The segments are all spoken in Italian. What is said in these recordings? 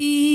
Y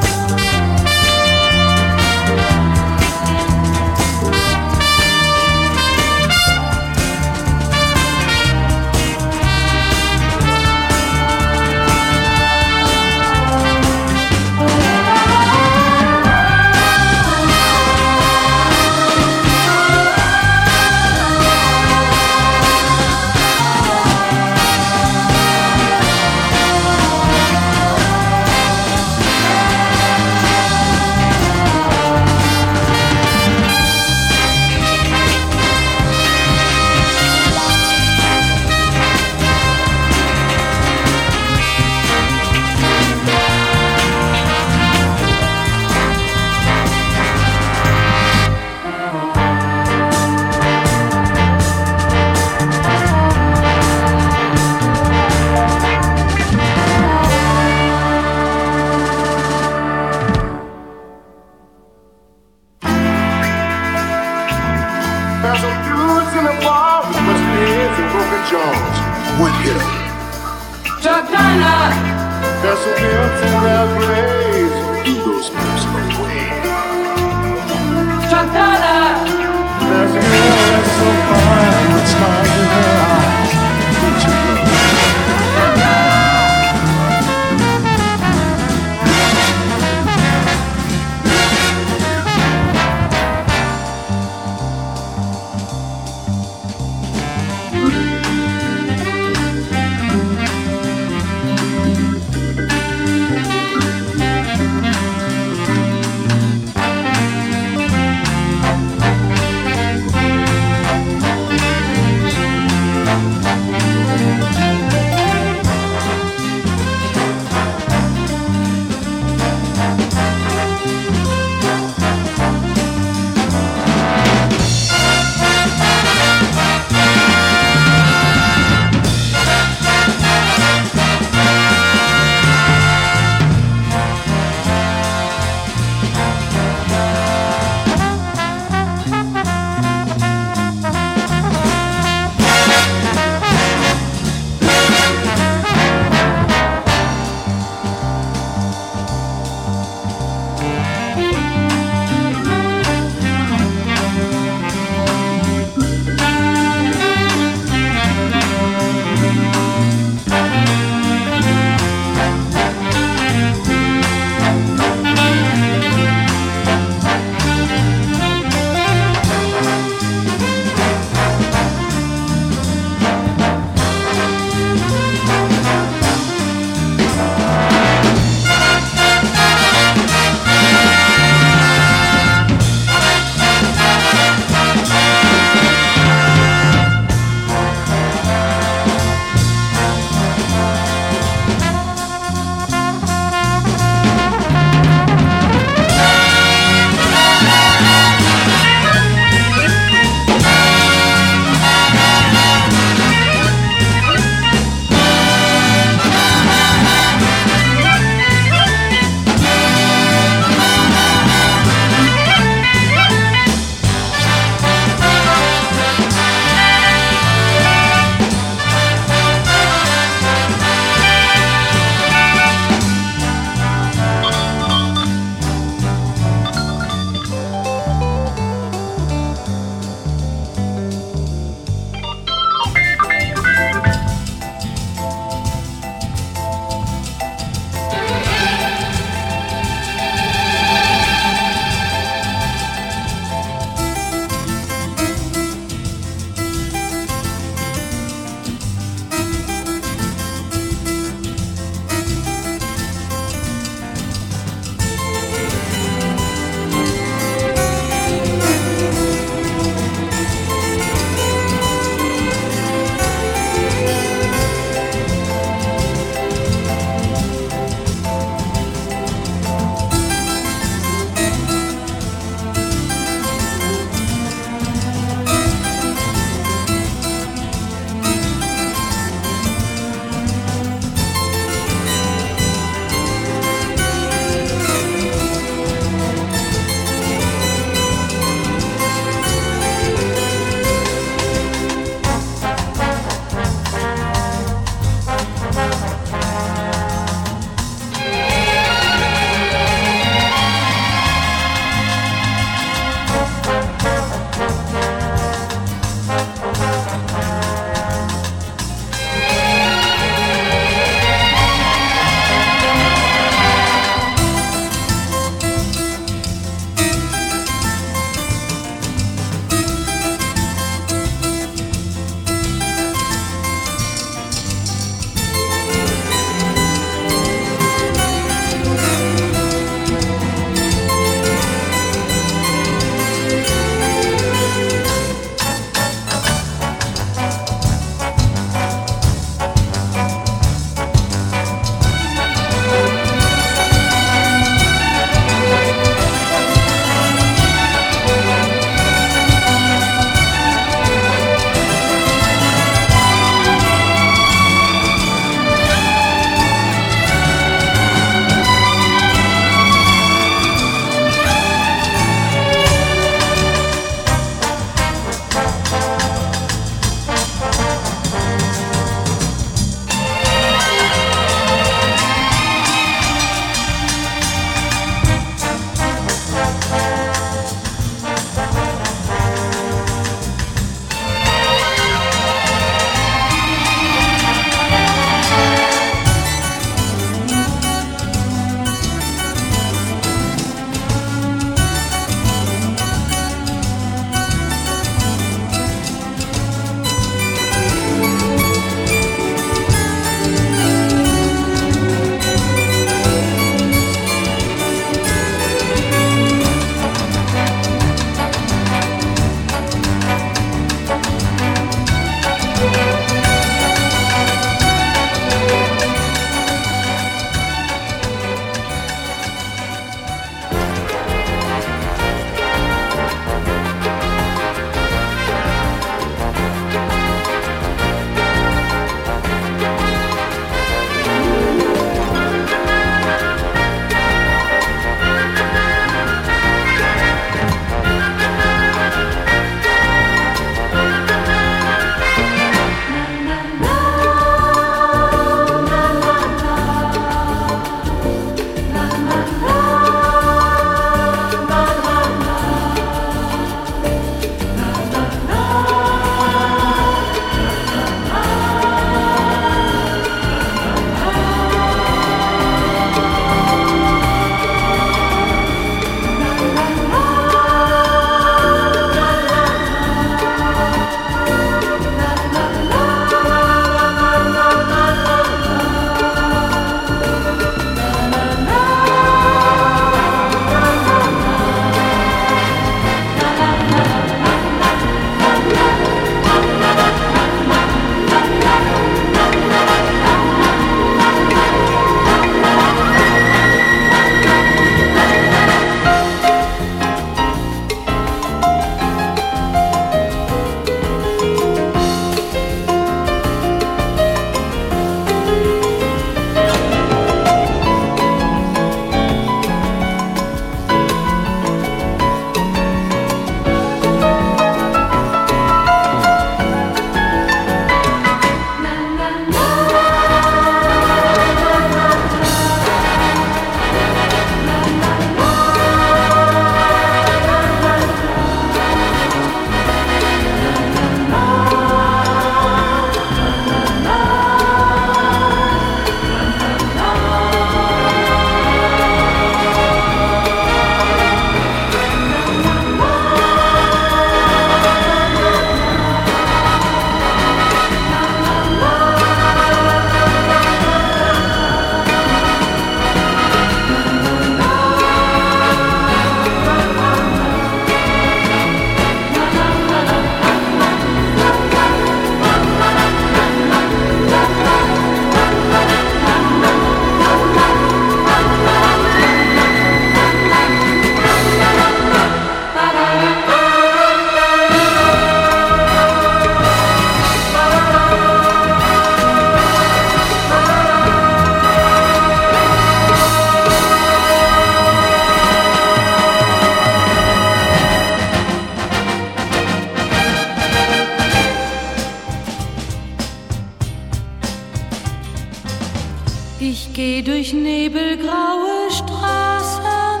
Geh durch nebelgraue Straßen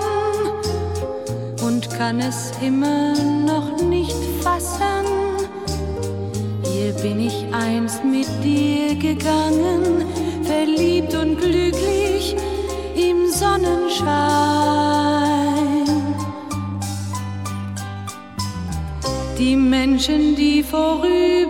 und kann es immer noch nicht fassen. Hier bin ich einst mit dir gegangen, verliebt und glücklich im Sonnenschein. Die Menschen, die vorüber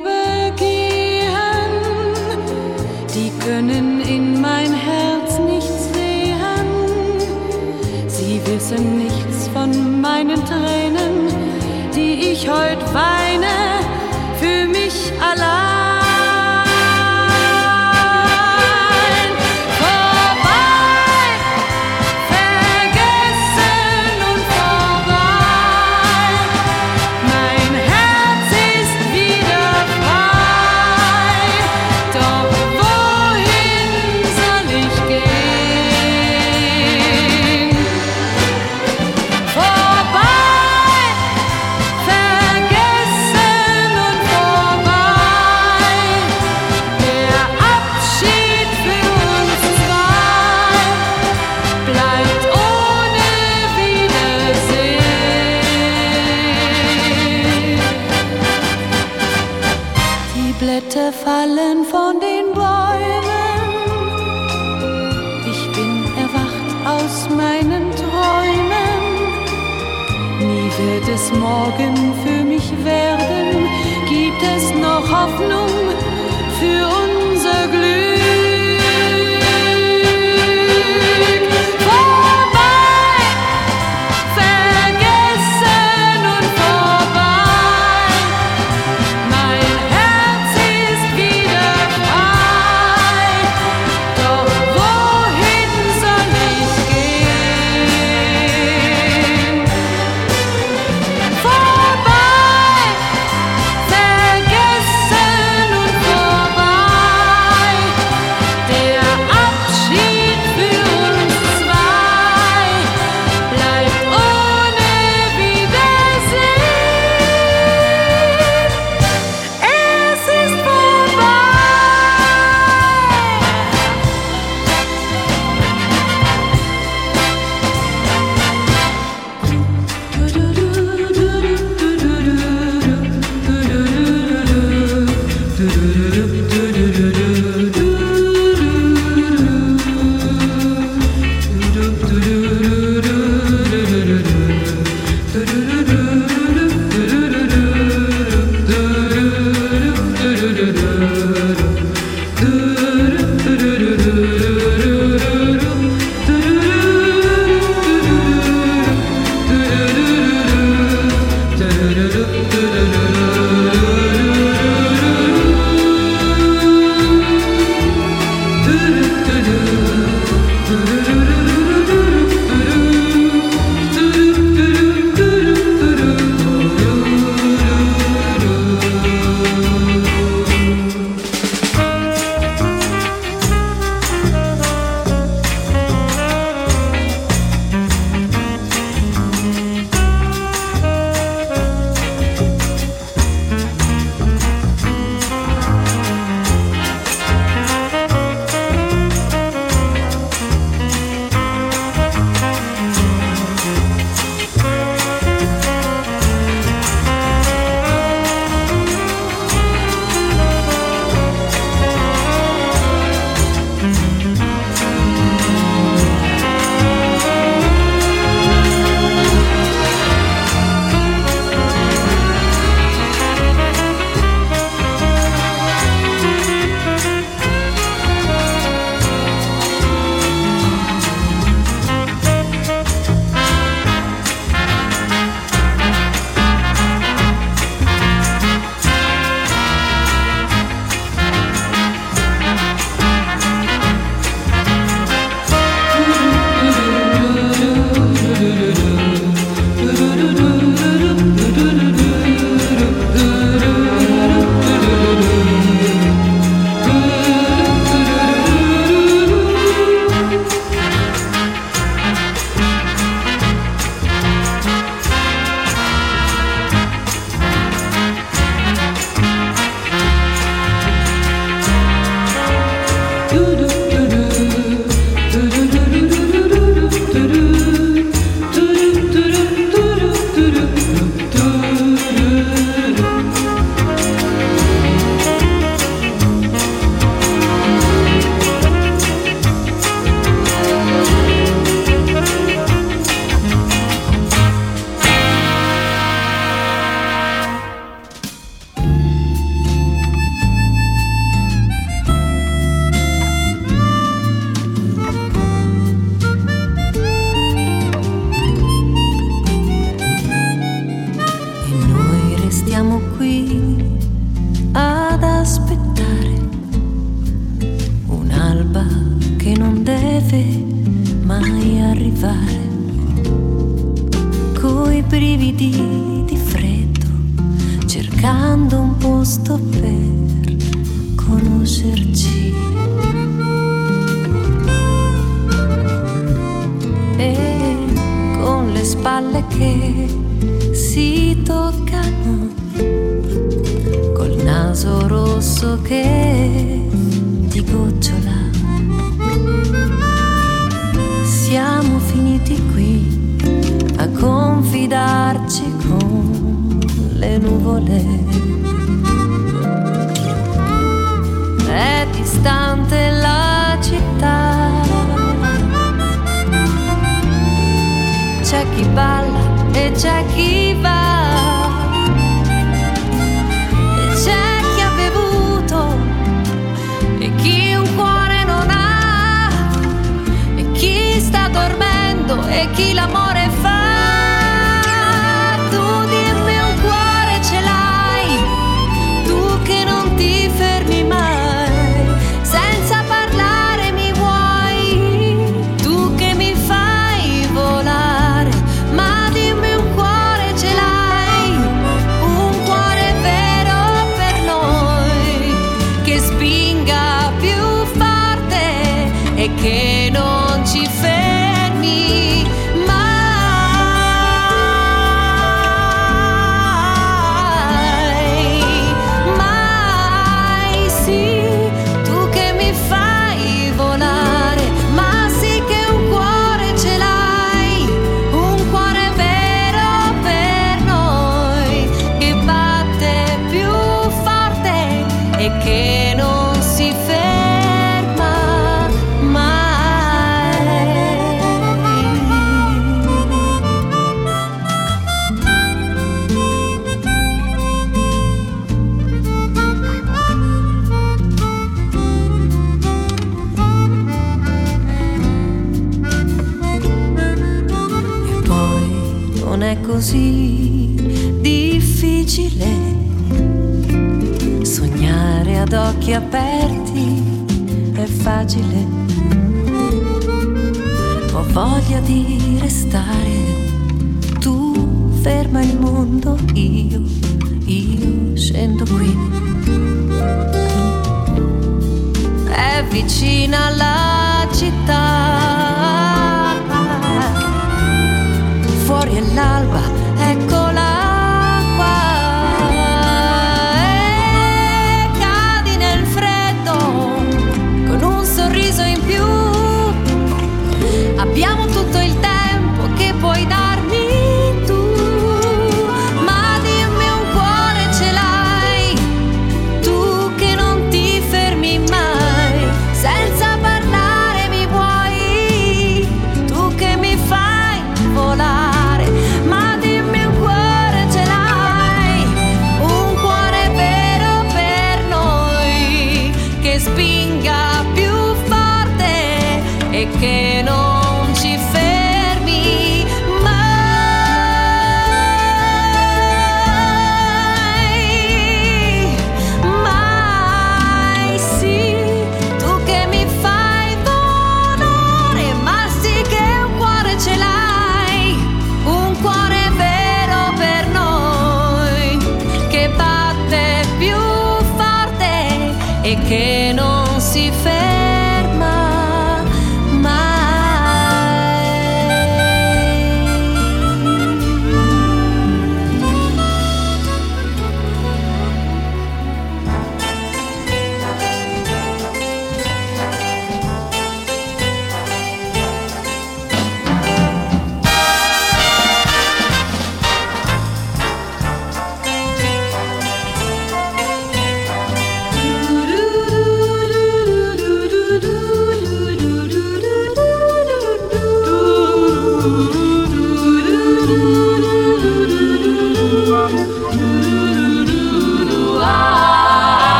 ich heute weiß. of no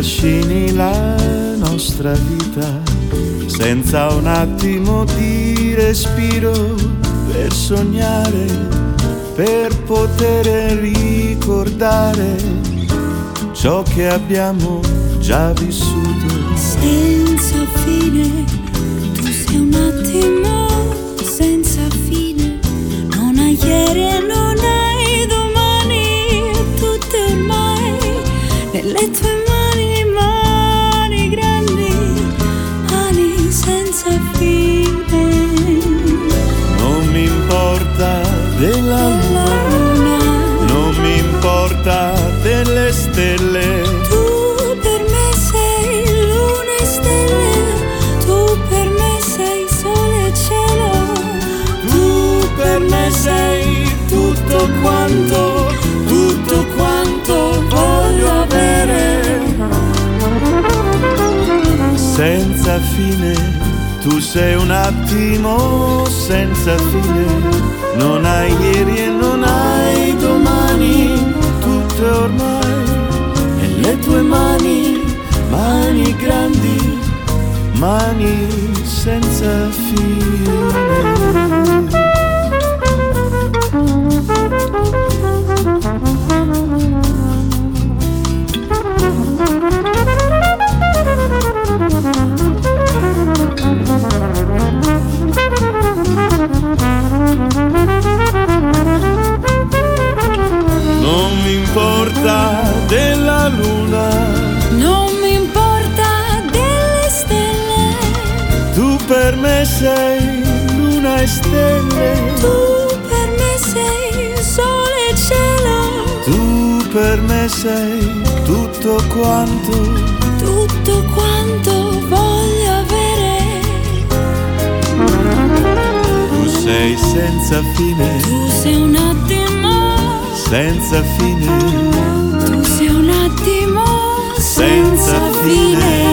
trascini la nostra vita senza un attimo di respiro per sognare, per poter ricordare ciò che abbiamo già vissuto. Senza fine, tu sei un attimo senza fine, non hai ieri Senza fine, tu sei un attimo senza fine. Non hai ieri e non hai domani, tutte ormai nelle tue mani, mani grandi, mani senza fine. Importa della luna, non mi importa delle stelle. tu per me sei luna e stelle, Tu per me sei sole e cielo, tu per me sei tutto quanto, tutto quanto voglio avere. tu sei senza fine, Tu sei un attimo, senza fine, Senza senza fine. fine.